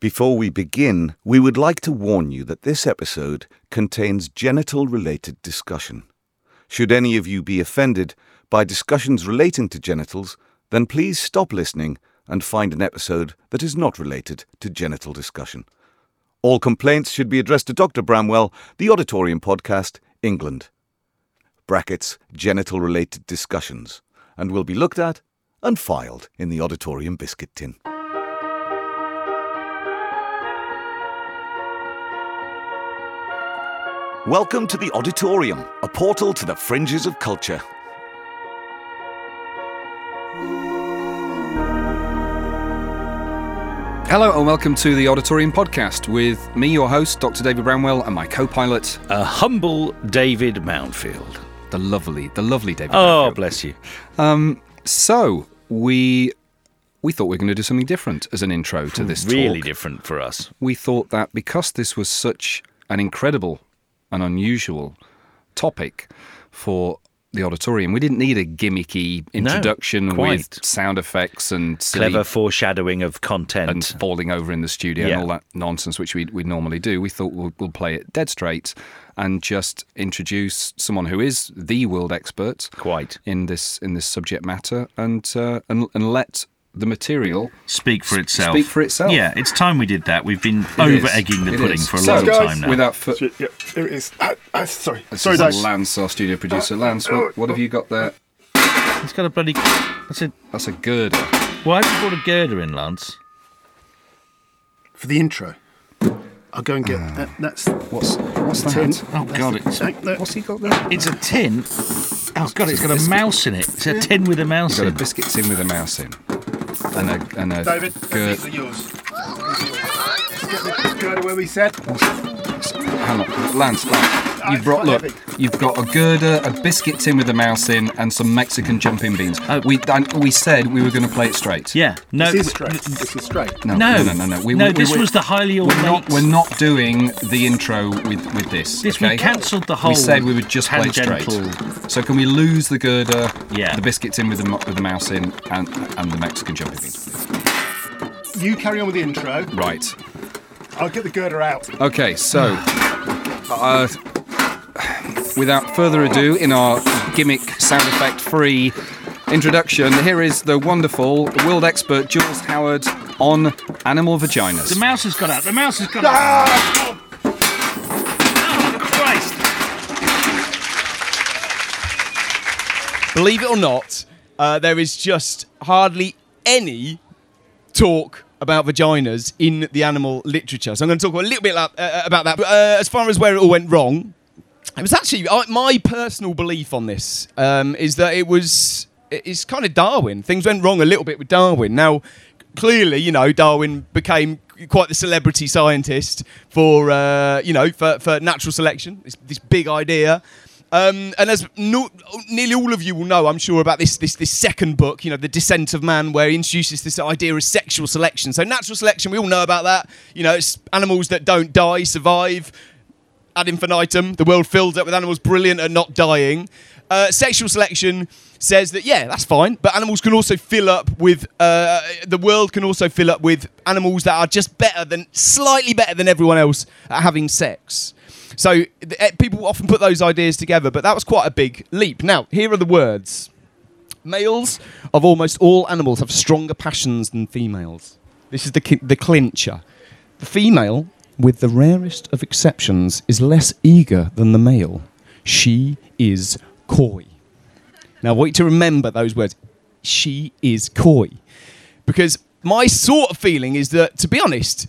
Before we begin, we would like to warn you that this episode contains genital related discussion. Should any of you be offended by discussions relating to genitals, then please stop listening and find an episode that is not related to genital discussion. All complaints should be addressed to Dr. Bramwell, the Auditorium Podcast, England. Brackets, genital related discussions, and will be looked at and filed in the Auditorium biscuit tin. Welcome to the Auditorium, a portal to the fringes of culture. Hello and welcome to the Auditorium Podcast with me, your host, Dr. David Bramwell, and my co-pilot, A humble David Mountfield. the lovely, the lovely David. Oh, Bramfield. bless you. Um, so we we thought we were going to do something different as an intro to hmm, this really talk. different for us. We thought that because this was such an incredible and unusual topic for the auditorium, we didn't need a gimmicky introduction quite. with sound effects and Clever foreshadowing of content. and falling over in the studio Yeah. and all that nonsense which we we normally do. We thought we'll, we'll play it dead straight and just introduce someone who is the world expert Quite. in this in this subject matter and uh, and and let the material speak for itself. speak for itself. Yeah, it's time we did that. We've been It over egging the It pudding is. for a So, long guys, time now. Without fur- Yeah, here it is. Ah, ah, sorry, this sorry, is. Lance, our studio producer. Lance, what, what have you got there? He's got a bloody. That's a, That's a girder. why have you brought a girder in, Lance? For the intro, I'll go and get Ah. that. That's What's what's tin. that? Oh God, it's Take that. What's he got there? it's a tin. Oh God, it's got a mouse in it. It's a tin with a mouse Got a in. biscuit tin with a mouse in, and a and a David, gird. these are yours. Get the girder where we said. Hang on, Lance, Lance. You've brought look. heavy. You've got a girder, a biscuit tin with a mouse in, and some Mexican jumping beans. Oh. We and we said we were going to play it straight. Yeah, no, This is straight. This is straight. No, no, no, no, no. We, no, we, this we, was the highly We're not, we're not doing the intro with, with this. This okay? we cancelled the whole. We said we would just play it straight. So can we lose the girder, Yeah. the biscuit tin with the with the mouse in, and and the Mexican jumping beans? You carry on with the intro. Right. I'll get the girder out. Okay, so uh, without further ado, in our gimmick sound effect free introduction, here is the wonderful world expert Jules Howard on animal vaginas. The mouse has got out. The mouse has got out. Oh, Christ! believe it or not, uh, there is just hardly any talk about vaginas in the animal literature. So I'm going to talk a little bit la- uh, about that. But, uh, as far as where it all went wrong, it was actually my personal belief on this um, is that it was it's kind of Darwin. Things went wrong a little bit with Darwin. Now, clearly, you know, Darwin became quite the celebrity scientist for uh, you know for, for natural selection. This, this big idea. Um, and as no, nearly all of you will know, I'm sure about this, this this second book, you know, the Descent of Man, where he introduces this idea of sexual selection. So natural selection, we all know about that. You know, it's animals that don't die survive ad infinitum. The world filled up with animals brilliant at not dying. Uh, sexual selection says that yeah, that's fine, but animals can also fill up with uh, the world can also fill up with animals that are just better than slightly better than everyone else at having sex. So eh, people often put those ideas together, but that was quite a big leap. Now here are the words. Males of almost all animals have stronger passions than females. This is the, the clincher. The female, with the rarest of exceptions, is less eager than the male. She is coy. Now, I want you to remember those words. She is coy. Because my sort of feeling is that, to be honest,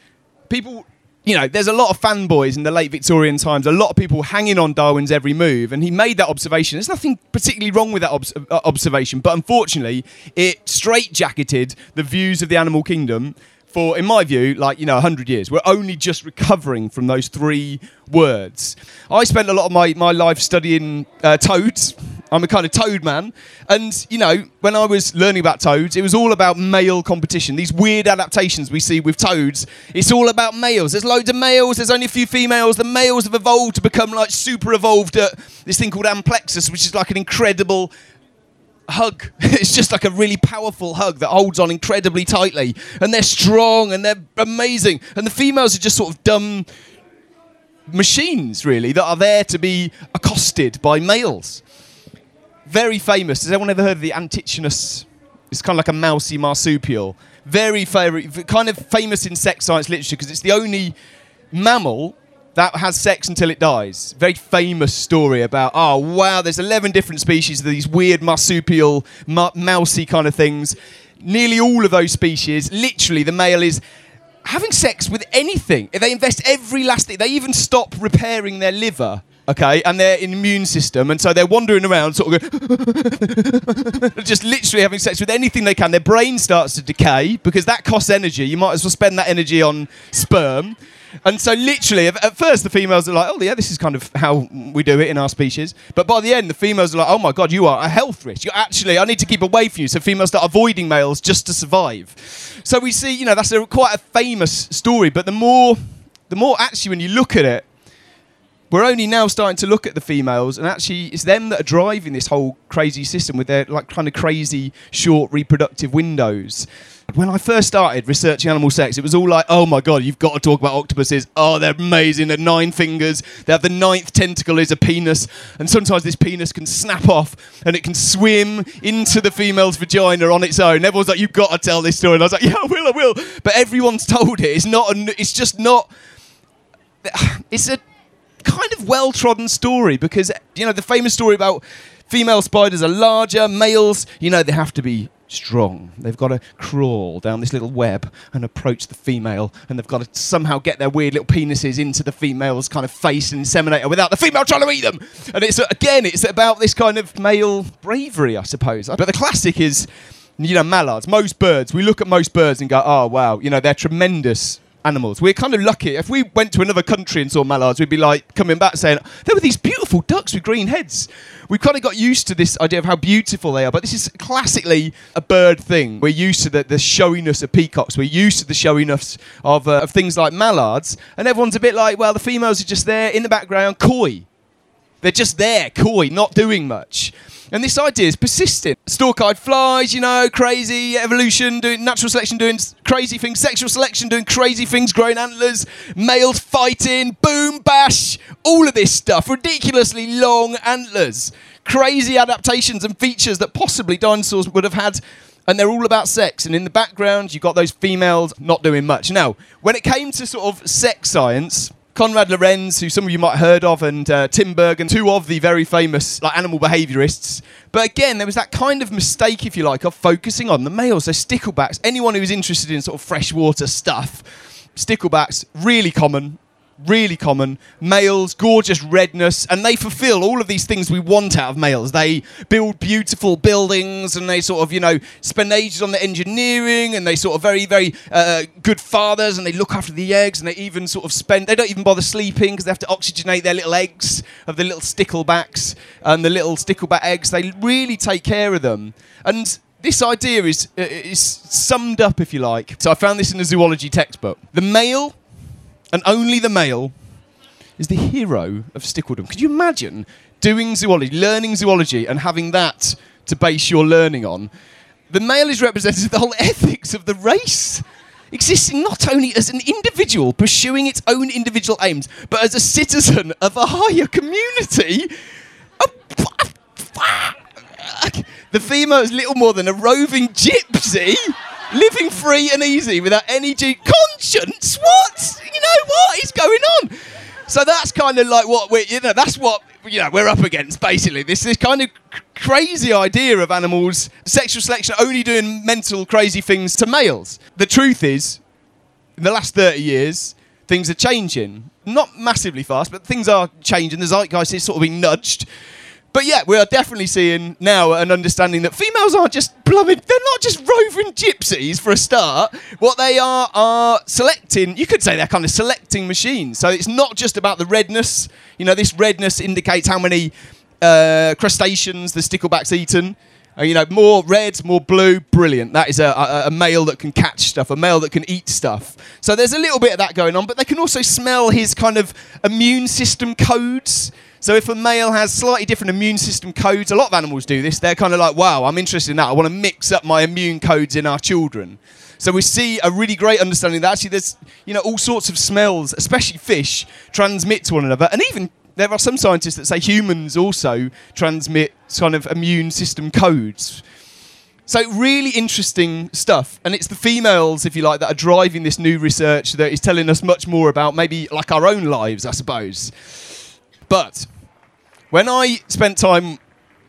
people, you know, there's a lot of fanboys in the late Victorian times, a lot of people hanging on Darwin's every move, and he made that observation. There's nothing particularly wrong with that obs- uh, observation, but unfortunately, it straitjacketed the views of the animal kingdom for, in my view, like, you know, 100 years. We're only just recovering from those three words. I spent a lot of my, my life studying uh, toads. I'm a kind of toad man. And, you know, when I was learning about toads, it was all about male competition. These weird adaptations we see with toads, it's all about males. There's loads of males, there's only a few females. The males have evolved to become like super evolved at this thing called amplexus, which is like an incredible hug. it's just like a really powerful hug that holds on incredibly tightly. And they're strong and they're amazing. And the females are just sort of dumb machines, really, that are there to be accosted by males. Very famous. Has anyone ever heard of the Antechinus? It's kind of like a mousy marsupial. Very favourite, kind of famous in sex science literature because it's the only mammal that has sex until it dies. Very famous story about, oh, wow, there's 11 different species of these weird marsupial, mousy kind of things. Nearly all of those species, literally, the male is having sex with anything. They invest every last thing. They even stop repairing their liver. Okay, and their immune system, and so they're wandering around, sort of going, just literally having sex with anything they can. Their brain starts to decay because that costs energy. You might as well spend that energy on sperm. And so, literally, at first, the females are like, "Oh, yeah, this is kind of how we do it in our species." But by the end, the females are like, "Oh my god, you are a health risk. You're actually, I need to keep away from you." So females start avoiding males just to survive. So we see, you know, that's a, quite a famous story. But the more, the more actually, when you look at it, we're only now starting to look at the females, and actually, it's them that are driving this whole crazy system with their like kind of crazy short reproductive windows. When I first started researching animal sex, it was all like, "Oh my god, you've got to talk about octopuses. Oh, they're amazing. They're nine fingers. They have the ninth tentacle is a penis, and sometimes this penis can snap off and it can swim into the female's vagina on its own." Everyone's like, "You've got to tell this story," and I was like, "Yeah, I will, I will." But everyone's told it. It's not. A, it's just not. It's a kind of well trodden story because you know the famous story about female spiders are larger, males, you know, they have to be strong. They've got to crawl down this little web and approach the female, and they've got to somehow get their weird little penises into the female's kind of face and inseminate her without the female trying to eat them. And it's again, it's about this kind of male bravery, I suppose. But the classic is. You know, mallards, most birds, we look at most birds and go, oh, wow, you know, they're tremendous animals. We're kind of lucky. If we went to another country and saw mallards, we'd be like coming back saying, there were these beautiful ducks with green heads. We've kind of got used to this idea of how beautiful they are, but this is classically a bird thing. We're used to the, the showiness of peacocks. We're used to the showiness of, uh, of things like mallards. And everyone's a bit like, well, the females are just there in the background, coy. They're just there, coy, not doing much. And this idea is persistent. Stalk-eyed flies, you know, crazy evolution, doing natural selection, doing crazy things, sexual selection, doing crazy things, growing antlers, males fighting, boom, bash, all of this stuff, ridiculously long antlers, crazy adaptations and features that possibly dinosaurs would have had. And they're all about sex. And in the background, you've got those females not doing much. Now, when it came to sort of sex science, Konrad Lorenz, who some of you might have heard of, and uh, Tinbergen, two of the very famous like animal behaviourists. But again, there was that kind of mistake, if you like, of focusing on the males. So sticklebacks, anyone who is interested in sort of freshwater stuff, sticklebacks, really common. Really common. Males, gorgeous redness, and they fulfill all of these things we want out of males. They build beautiful buildings and they sort of, you know, spend ages on the engineering and they sort of very, very uh, good fathers and they look after the eggs and they even sort of spend, they don't even bother sleeping because they have to oxygenate their little eggs of the little sticklebacks and the little stickleback eggs. They really take care of them. And this idea is, uh, is summed up, if you like. So I found this in a zoology textbook. The male, and only the male, is the hero of stickledom. Could you imagine doing zoology, learning zoology, and having that to base your learning on? The male is represented the whole ethics of the race. Existing not only as an individual pursuing its own individual aims, but as a citizen of a higher community. Oh, the female is little more than a roving gypsy, living free and easy without any due conscience. What? You know what is going on? So that's kind of like what we're, you know, that's what you know we're up against basically. This this kind of crazy idea of animals sexual selection only doing mental crazy things to males. The truth is, in the last 30 years, things are changing. Not massively fast, but things are changing. The zeitgeist is sort of being nudged. But yeah, we are definitely seeing now an understanding that females aren't just plumbing, they're not just roving gypsies for a start. What they are are selecting, you could say they're kind of selecting machines. So it's not just about the redness. You know, this redness indicates how many uh, crustaceans the stickleback's eaten. Uh, you know, more red, more blue, brilliant. That is a, a, a male that can catch stuff, a male that can eat stuff. So there's a little bit of that going on, but they can also smell his kind of immune system codes. So if a male has slightly different immune system codes, a lot of animals do this. They're kind of like, wow, I'm interested in that. I want to mix up my immune codes in our children. So we see a really great understanding that actually there's you know all sorts of smells, especially fish, transmit to one another, and even there are some scientists that say humans also transmit kind of immune system codes. So really interesting stuff, and it's the females, if you like, that are driving this new research that is telling us much more about maybe like our own lives, I suppose. But when I spent time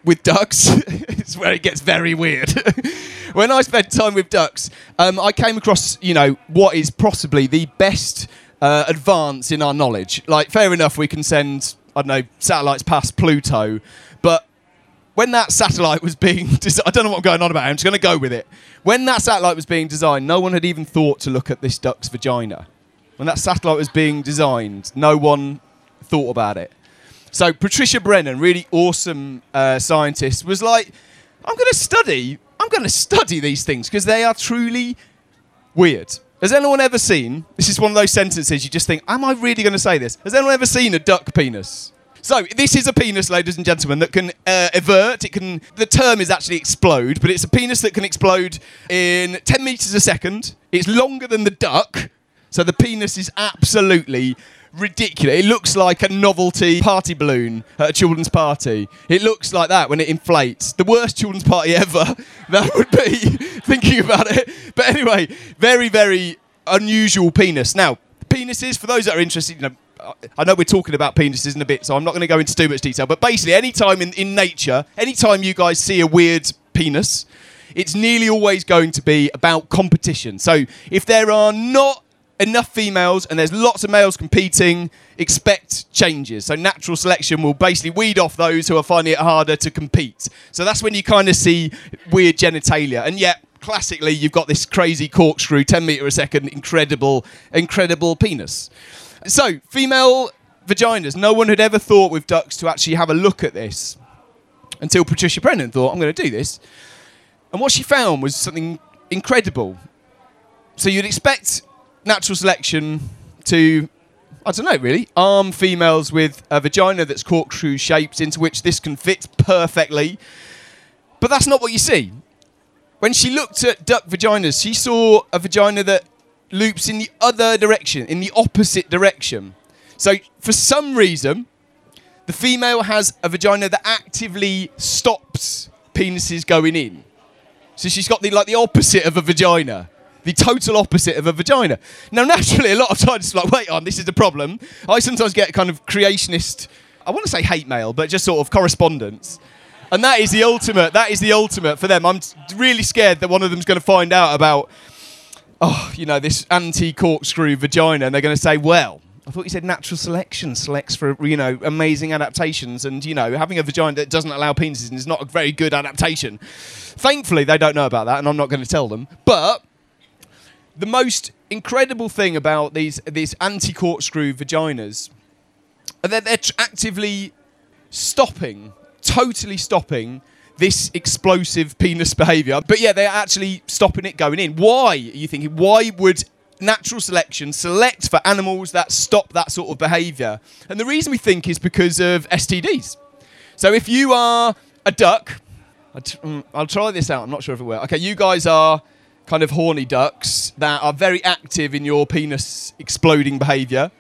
with ducks, it's where it gets very weird. when I spent time with ducks, um, I came across, you know, what is possibly the best uh, advance in our knowledge. Like, fair enough, we can send, I don't know, satellites past Pluto, but when that satellite was being designed, I don't know what I'm going on about. It, I'm just going to go with it. When that satellite was being designed, no one had even thought to look at this duck's vagina. When that satellite was being designed, no one thought about it. So Patricia Brennan, really awesome uh, scientist, was like, "I'm going to study. I'm going to study these things because they are truly weird." Has anyone ever seen? This is one of those sentences you just think, "Am I really going to say this?" Has anyone ever seen a duck penis? So this is a penis, ladies and gentlemen, that can uh, evert. It can. The term is actually explode, but it's a penis that can explode in 10 meters a second. It's longer than the duck, so the penis is absolutely ridiculous. It looks like a novelty party balloon at a children's party. It looks like that when it inflates. The worst children's party ever. That would be thinking about it. But anyway, very very unusual penis. Now, penises for those that are interested, you know. I know we're talking about penises in a bit, so I'm not going to go into too much detail. But basically, any time in, in nature, any time you guys see a weird penis, it's nearly always going to be about competition. So if there are not enough females and there's lots of males competing, expect changes. So natural selection will basically weed off those who are finding it harder to compete. So that's when you kind of see weird genitalia. And yet, classically, you've got this crazy corkscrew, 10 meter a second, incredible, incredible penis. So, female vaginas. No one had ever thought with ducks to actually have a look at this until Patricia Brennan thought, I'm going to do this. And what she found was something incredible. So, you'd expect natural selection to, I don't know, really, arm females with a vagina that's corkscrew shaped into which this can fit perfectly. But that's not what you see. When she looked at duck vaginas, she saw a vagina that loops in the other direction, in the opposite direction. So, for some reason, the female has a vagina that actively stops penises going in. So she's got the like the opposite of a vagina. The total opposite of a vagina. Now, naturally, a lot of times it's like, wait on, this is the problem. I sometimes get kind of creationist, I want to say hate mail, but just sort of correspondence. And that is the ultimate, that is the ultimate for them. I'm really scared that one of them's going to find out about oh, you know, this anti corkscrew vagina, and they're going to say, well, I thought you said natural selection selects for, you know, amazing adaptations, and, you know, having a vagina that doesn't allow penises is not a very good adaptation. Thankfully, they don't know about that, and I'm not going to tell them. But the most incredible thing about these, these anti corkscrew vaginas are that they're actively stopping, totally stopping this explosive penis behavior. But yeah, they're actually stopping it going in. Why, are you thinking? Why would natural selection select for animals that stop that sort of behavior? And the reason we think is because of STDs. So if you are a duck, I'll, t- mm, I'll try this out. I'm not sure if it will. Okay, you guys are kind of horny ducks that are very active in your penis exploding behavior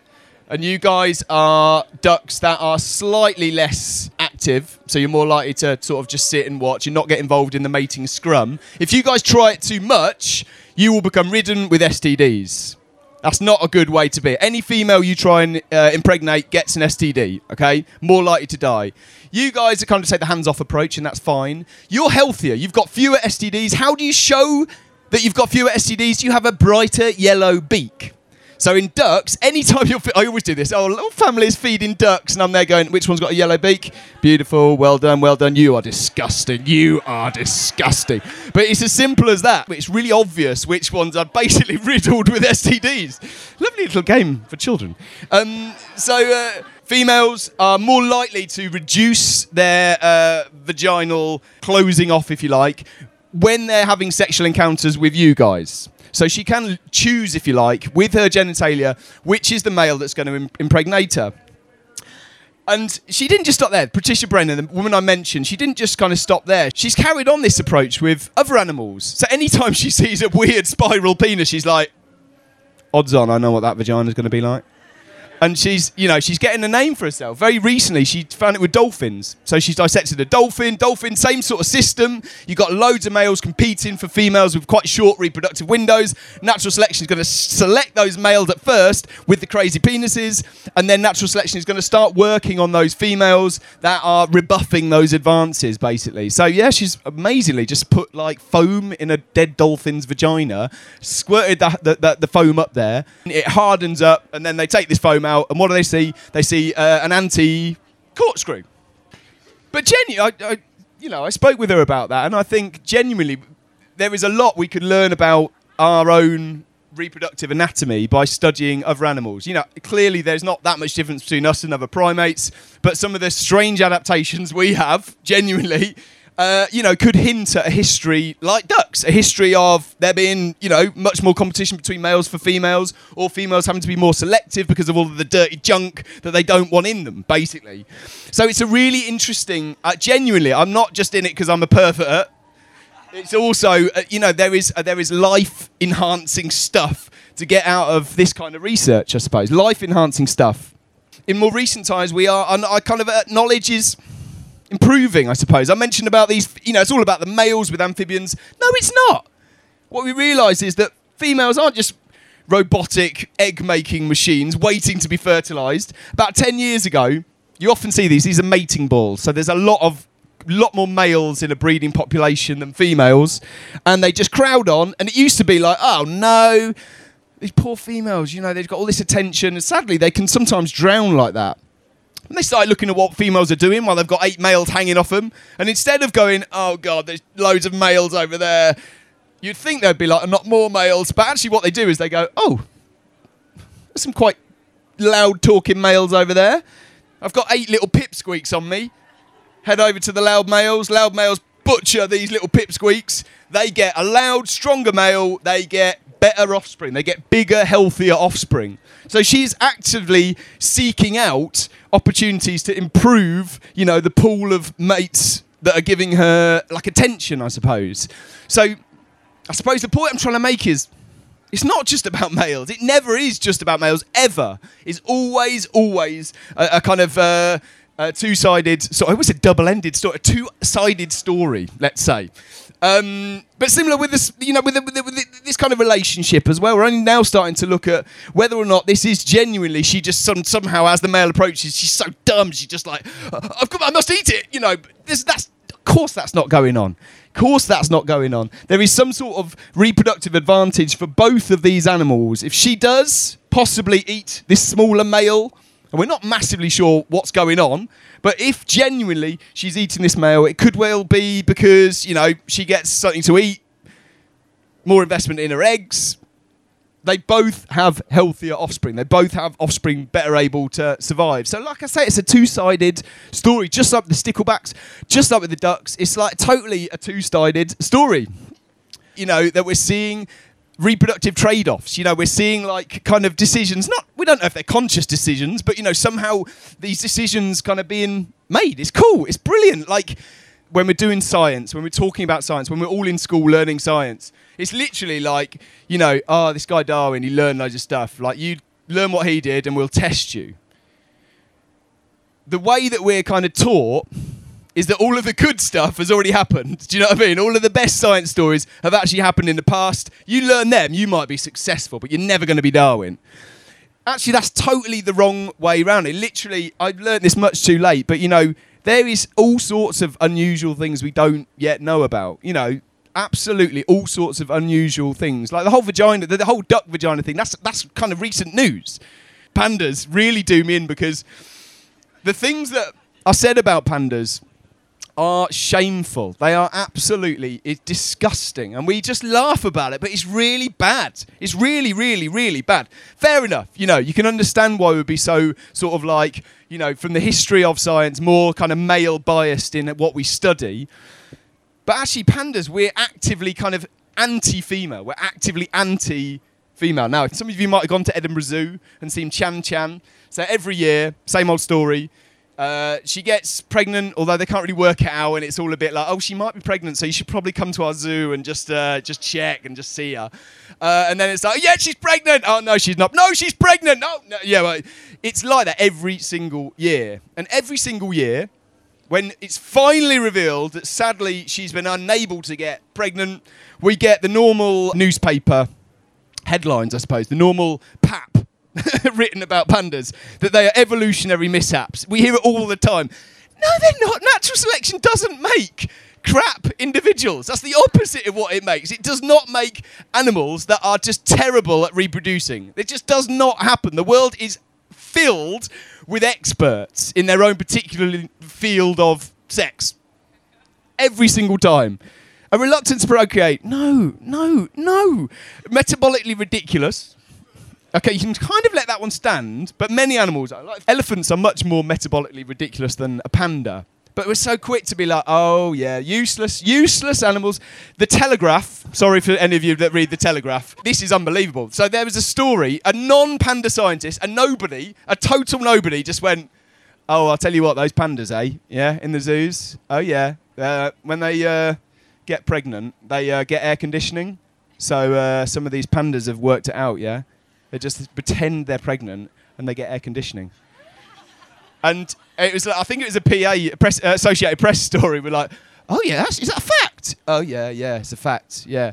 and you guys are ducks that are slightly less active, so you're more likely to sort of just sit and watch and not get involved in the mating scrum. If you guys try it too much, you will become ridden with STDs. That's not a good way to be. Any female you try and uh, impregnate gets an STD, okay? More likely to die. You guys are kind of take the hands off approach, and that's fine. You're healthier. You've got fewer STDs. How do you show that you've got fewer STDs? You have a brighter yellow beak. So in ducks, anytime you're, I always do this. Oh, little families feeding ducks, and I'm there going, which one's got a yellow beak? Beautiful, well done, well done. You are disgusting. You are disgusting. But it's as simple as that. It's really obvious which ones are basically riddled with STDs. Lovely little game for children. Um, so. Uh, Females are more likely to reduce their uh, vaginal closing off, if you like, when they're having sexual encounters with you guys. So she can choose, if you like, with her genitalia, which is the male that's going to impregnate her. And she didn't just stop there. Patricia Brennan, the woman I mentioned, she didn't just kind of stop there. She's carried on this approach with other animals. So anytime she sees a weird spiral penis, she's like, odds on, I know what that vagina's going to be like. And she's, you know, she's getting a name for herself. Very recently, she found it with dolphins. So she's dissected a dolphin. Dolphin, same sort of system. You've got loads of males competing for females with quite short reproductive windows. Natural selection is going to select those males at first with the crazy penises, and then natural selection is going to start working on those females that are rebuffing those advances, basically. So yeah, she's amazingly just put like foam in a dead dolphin's vagina, squirted the, the, the, the foam up there. It hardens up, and then they take this foam out, and what do they see? They see uh, an anti corkscrew. But genuinely, I, I, you know, I spoke with her about that, and I think genuinely there is a lot we could learn about our own reproductive anatomy by studying other animals. You know, clearly there's not that much difference between us and other primates, but some of the strange adaptations we have, genuinely, uh, you know, could hint at a history like ducks, a history of there being, you know, much more competition between males for females, or females having to be more selective because of all of the dirty junk that they don't want in them, basically. So it's a really interesting, uh, genuinely, I'm not just in it because I'm a pervert. It's also, uh, you know, there is uh, there is life enhancing stuff to get out of this kind of research, I suppose. Life enhancing stuff. In more recent times, we are, I kind of acknowledge is improving, I suppose. I mentioned about these, you know, it's all about the males with amphibians. No, it's not. What we realise is that females aren't just robotic egg making machines waiting to be fertilised. About 10 years ago, you often see these, these are mating balls. So there's a lot of lot more males in a breeding population than females and they just crowd on and it used to be like oh no these poor females you know they've got all this attention and sadly they can sometimes drown like that and they started looking at what females are doing while they've got eight males hanging off them. And instead of going, oh God, there's loads of males over there, you'd think there'd be like, not more males. But actually, what they do is they go, oh, there's some quite loud talking males over there. I've got eight little pipsqueaks on me. Head over to the loud males. Loud males butcher these little pipsqueaks. They get a loud, stronger male. They get better offspring. They get bigger, healthier offspring. So she's actively seeking out opportunities to improve, you know, the pool of mates that are giving her like attention, I suppose. So I suppose the point I'm trying to make is it's not just about males. It never is just about males, ever. It's always, always a, a kind of uh, a two-sided, so I was a double-ended story, a two-sided story, let's say. Um, but similar with this, you know, with, the, with, the, with, this kind of relationship as well. We're only now starting to look at whether or not this is genuinely. She just some, somehow, as the male approaches, she's so dumb. She's just like, I've got, I must eat it. You know, this, that's of course that's not going on. Of course that's not going on. There is some sort of reproductive advantage for both of these animals. If she does possibly eat this smaller male, and we're not massively sure what's going on, but if genuinely she's eating this male, it could well be because, you know, she gets something to eat, more investment in her eggs. They both have healthier offspring. They both have offspring better able to survive. So, like I say, it's a two sided story, just like the sticklebacks, just like with the ducks. It's like totally a two sided story. You know, that we're seeing reproductive trade-offs. You know we're seeing like kind of decisions not we don't know if they're conscious decisions but you know somehow these decisions kind of being made. It's cool. It's brilliant. Like when we're doing science when we're talking about science when we're all in school learning science it's literally like you know oh this guy darwin he learned loads of stuff. Like you learn what he did and we'll test you. The way that we're kind of taught is that all of the good stuff has already happened. Do you know what I mean? All of the best science stories have actually happened in the past. You learn them, you might be successful, but you're never going to be Darwin. Actually, that's totally the wrong way around it. Literally, I've learned this much too late, but you know, there is all sorts of unusual things we don't yet know about. You know, absolutely all sorts of unusual things. Like the whole vagina, the, whole duck vagina thing, that's that's kind of recent news. Pandas really do me in because the things that are said about pandas are shameful. They are absolutely it's disgusting. And we just laugh about it, but it's really bad. It's really, really, really bad. Fair enough. You know, you can understand why we would be so sort of like, you know, from the history of science, more kind of male biased in what we study. But actually, pandas, we're actively kind of anti female. We're actively anti female. Now, some of you might have gone to Edinburgh Zoo and seen Tian Tian. So every year, same old story Uh, she gets pregnant, although they can't really work it out, and it's all a bit like, oh, she might be pregnant, so you should probably come to our zoo and just uh, just check and just see her. Uh, and then it's like, yeah, she's pregnant. Oh no, she's not. No, she's pregnant. No, no. yeah, well, it's like that every single year, and every single year, when it's finally revealed that sadly she's been unable to get pregnant, we get the normal newspaper headlines, I suppose, the normal pap written about pandas, that they are evolutionary mishaps. We hear it all the time. No, they're not. Natural selection doesn't make crap individuals. That's the opposite of what it makes. It does not make animals that are just terrible at reproducing. It just does not happen. The world is filled with experts in their own particular field of sex. Every single time. A reluctance to procreate. No, no, no. Metabolically ridiculous. Okay, you can kind of let that one stand, but many animals, like elephants, are much more metabolically ridiculous than a panda. But we're so quick to be like, oh yeah, useless, useless animals. The Telegraph. Sorry for any of you that read the Telegraph. This is unbelievable. So there was a story. A non-panda scientist, a nobody, a total nobody, just went, oh, I'll tell you what, those pandas, eh? Yeah, in the zoos. Oh yeah, uh, when they uh, get pregnant, they uh, get air conditioning. So uh, some of these pandas have worked it out. Yeah, they just pretend they're pregnant and they get air conditioning. And it was, like, I think it was a PA, a press, uh, Associated Press story. We're like, oh yeah, is that a fact? Oh yeah, yeah, it's a fact. Yeah.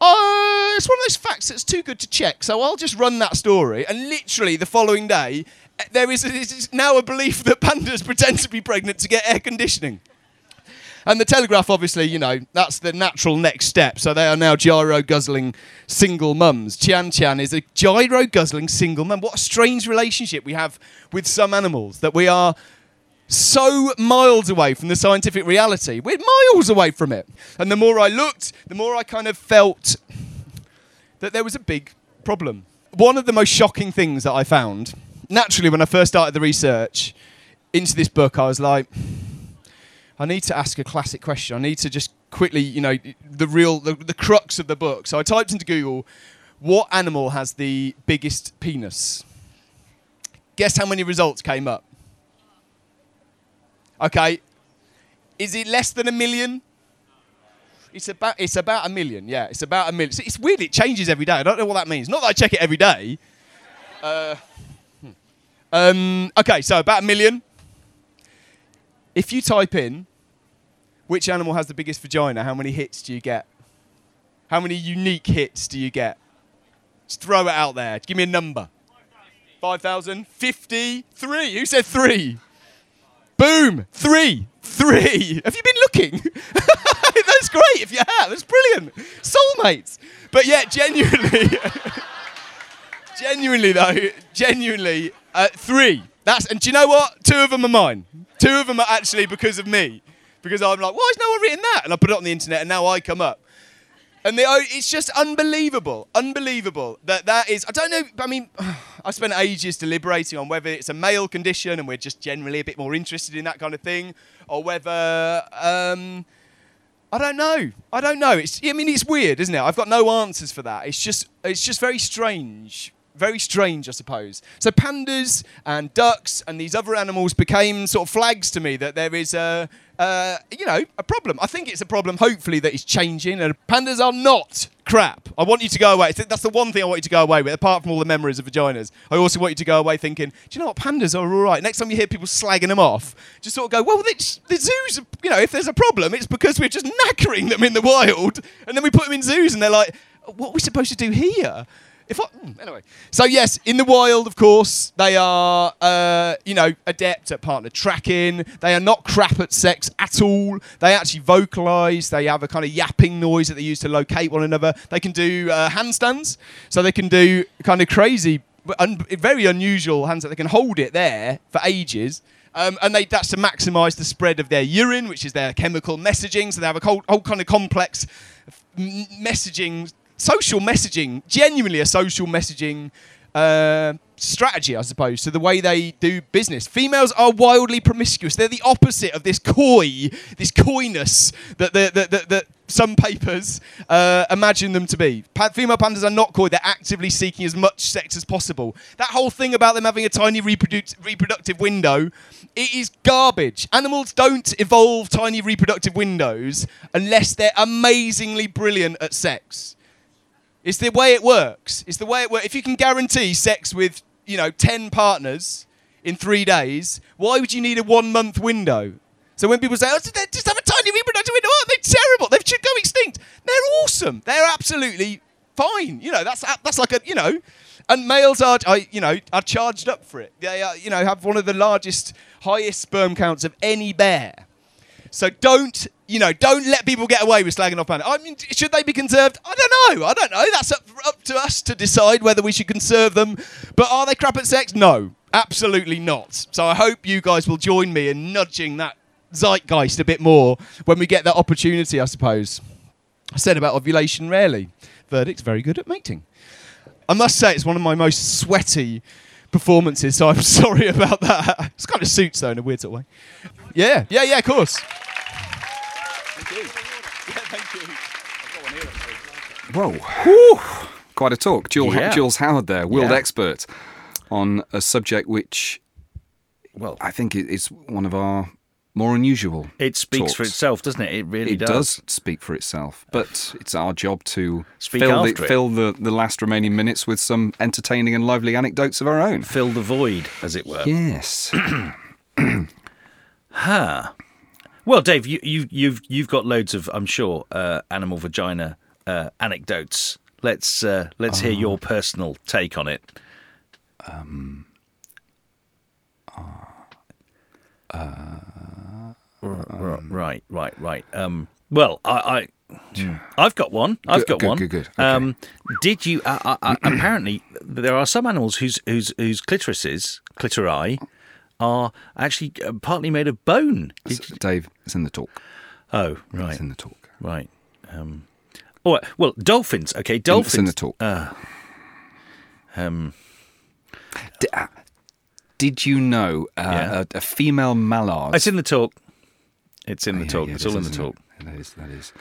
Oh, it's one of those facts that's too good to check. So I'll just run that story, and literally the following day, eh, there is, is now a belief that pandas pretend to be pregnant to get air conditioning. And the Telegraph, obviously, you know, that's the natural next step. So they are now giro guzzling single mums. Tian Tian is a giro guzzling single mum. What a strange relationship we have with some animals that we are so miles away from the scientific reality. We're miles away from it. And the more I looked, the more I kind of felt that there was a big problem. One of the most shocking things that I found, naturally, when I first started the research into this book, I was like, I need to ask a classic question. I need to just quickly, you know, the real, the, the crux of the book. So I typed into Google, what animal has the biggest penis? Guess how many results came up? Okay. Is it less than a million? It's about it's about a million. Yeah, it's about a million. It's, it's weird. It changes every day. I don't know what that means. Not that I check it every day. Uh, hmm. um, okay, so about a million. If you type in which animal has the biggest vagina, how many hits do you get? How many unique hits do you get? Just throw it out there. Give me a number. 5,000? 53? Who said three? Boom! Three! Three! Have you been looking? That's great if you have. That's brilliant. Soulmates. But yeah, genuinely. genuinely, though, genuinely, uh, three. That's and do you know what? Two of them are mine. Two of them are actually because of me. Because I'm like, why has no one written that? And I put it on the internet, and now I come up. And it's just unbelievable, unbelievable that that is. I don't know. I mean, I spent ages deliberating on whether it's a male condition and we're just generally a bit more interested in that kind of thing, or whether um, I don't know. I don't know. It's. I mean, it's weird, isn't it? I've got no answers for that. It's just. It's just very strange very strange, I suppose. So pandas and ducks and these other animals became sort of flags to me that there is a, you know, a problem. I think it's a problem, hopefully, that is changing. And pandas are not crap. I want you to go away. That's the one thing I want you to go away with, apart from all the memories of vaginas. I also want you to go away thinking, do you know what? Pandas are all right. Next time you hear people slagging them off, just sort of go, well, the, the zoos, you know, if there's a problem, it's because we're just knackering them in the wild. And then we put them in zoos and they're like, what are we supposed to do here? If I, mm, anyway, so yes, in the wild, of course, they are, uh, you know, adept at partner tracking. They are not crap at sex at all. They actually vocalize. They have a kind of yapping noise that they use to locate one another. They can do uh, handstands, so they can do kind of crazy, un- very unusual handstands. They can hold it there for ages. Um, and they, that's to maximise the spread of their urine, which is their chemical messaging. So they have a whole, whole kind of complex messaging social messaging, genuinely a social messaging uh, strategy, I suppose, to the way they do business. Females are wildly promiscuous. They're the opposite of this coy, this coyness that, that, that, that, some papers uh, imagine them to be. Pa- female pandas are not coy; they're actively seeking as much sex as possible. That whole thing about them having a tiny reproduc- reproductive window, it is garbage. Animals don't evolve tiny reproductive windows unless they're amazingly brilliant at sex. It's the way it works. It's the way it works. If you can guarantee sex with, you know, 10 partners in three days, why would you need a one month window? So when people say, oh, they just have a tiny reproductive window, oh, they're terrible, they should go extinct. They're awesome. They're absolutely fine. You know, that's, that's like a, you know, and males are, you know, are charged up for it. They are, you know, have one of the largest, highest sperm counts of any bear. So don't, you know, don't let people get away with slagging off pandas. I mean, should they be conserved? I don't know. I don't know. That's up, up to us to decide whether we should conserve them. But are they crap at sex? No, absolutely not. So I hope you guys will join me in nudging that zeitgeist a bit more when we get that opportunity, I suppose. I said about ovulation rarely. Verdict's very good at mating. I must say it's one of my most sweaty performances, so I'm sorry about that. It's kind of suits though in a weird sort of way. Yeah, yeah, yeah, of course. Thank you. Thank you. Whoa. Quite a talk. Jules, Yeah. Jules Howard there, world Yeah. expert on a subject which, well, I think it is one of our more unusual. It speaks for itself, doesn't it? It really does. It does speak for itself, but it's our job to Speak fill, the, it. fill the, the last remaining minutes with some entertaining and lively anecdotes of our own. Fill the void, as it were. Yes. Huh. Well, Dave, you, you, you've you've got loads of, I'm sure, uh, animal vagina uh, anecdotes. Let's uh, let's hear your personal take on it. Um. Right, right, right. Um, well, I, I I've got one. I've Good, got good, one. good, good. Okay. Um, did you? Uh, uh, uh, apparently, there are some animals whose whose whose clitorises, clitori, are actually uh, partly made of bone. Did It's- Dave, it's in the talk. Oh, right, It's in the talk. right. Um, oh, well, dolphins. Okay, dolphins. It's in the talk. Um, D- uh, did you know uh, Yeah. a, a female mallard? it's in the talk. It's in the Yeah, talk. yeah, it's all in the talk. it? That is. That is.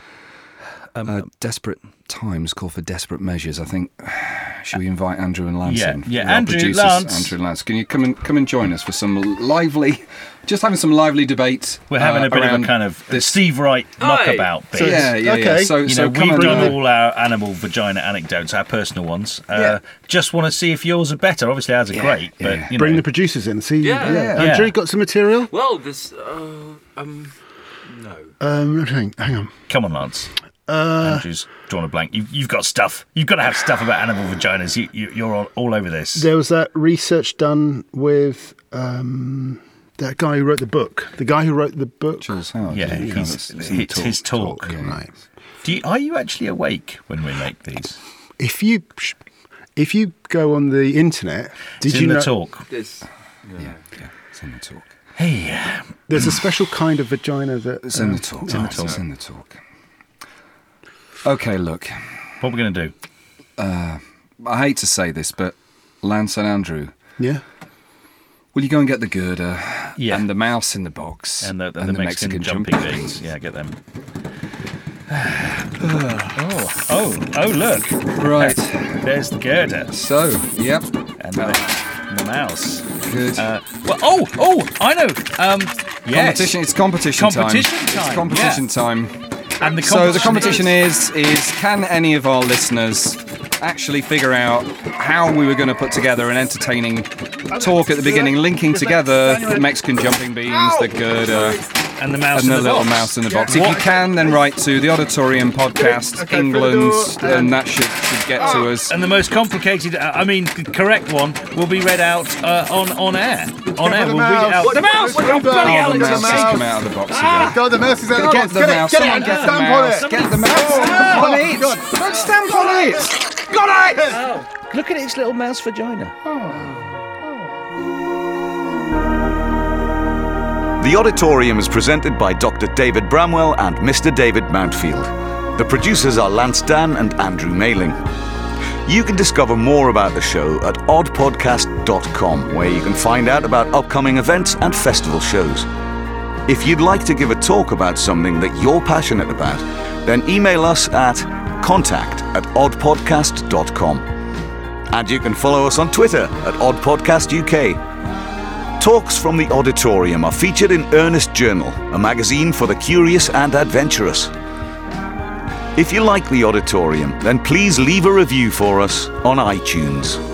uh, desperate times call for desperate measures. I think. Should we invite Andrew and Lance Yeah, in? yeah, Our Andrew, producers, Lance. Andrew and Lance. Can you come and come and join us for some lively, just having some lively debates? We're having uh, a bit of a kind of this. Steve Wright knockabout bit. yeah, yeah, yeah. okay. So, You so know, we've done all our animal vagina anecdotes, our personal ones. Uh, Yeah. Just want to see if yours are better. Obviously, ours are great, but yeah. you Bring know, the producers in. See, Yeah. Yeah. Andrew, got some material? Well, this. Uh, um. No. Um, hang, hang on. come on, Lance. Uh, Andrew's drawn a blank. You've, you've got stuff. You've got to have stuff about animal vaginas. You, you, you're all, all over this. there was that research done with um, that guy who wrote the book. The guy who wrote the book. Jules Howard. Yeah, yeah, he's- it's- it's in the it's his talk. yeah. Right. Do you, are you actually awake when we make these? If you if you go on the internet, did It's you in the know talk. This. Yeah, yeah, it's in the talk. Hey, there's a special kind of vagina that It's in uh, the talk. in the Oh, talk. It's in the talk. Okay, look. what we're going to do? I hate to say this, but Lance and Andrew, yeah. will you go and get the girder Yeah. and the mouse in the box And the, and the, Mexican, jumping beans. Yeah, get them. oh, oh, oh! Look, Right. there's the girder So, yep. and the, and the mouse. Good. Uh, well, oh, oh! I know. Um, yes. Competition. It's competition, Competition time. time, It's competition yeah. time. And the competition So the competition is is can any of our listeners actually figure out how we were going to put together an entertaining talk at the beginning, linking together the Mexican jumping beans, the girder, and the mouse and in the, the little box. mouse in the box. If you can, then write to the Auditorium Podcast, England, and that should, should get to us. And the most complicated, uh, I mean, c- correct one will be read out uh, on on air. On air, the we'll read it out. mouse. The mouse! What Oh, the bloody hell, Oh, the mouse has come out of the box again. God, the mouse is out of the Get the mouse. it, get it, get the stamp mouse. on it. Get the mouse. Stamp on it. Don't stamp on it. Got it. Look at its little mouse vagina. The Auditorium is presented by Dr. David Bramwell and Mr. David Mountfield. The producers are Lance Dann and Andrew Mailing. You can discover more about the show at oddpodcast.com, where you can find out about upcoming events and festival shows. If you'd like to give a talk about something that you're passionate about, then email us at contact at oddpodcast.com. And you can follow us on Twitter at oddpodcastuk. Talks from the Auditorium are featured in Ernest Journal, a magazine for the curious and adventurous. If you like the Auditorium, then please leave a review for us on iTunes.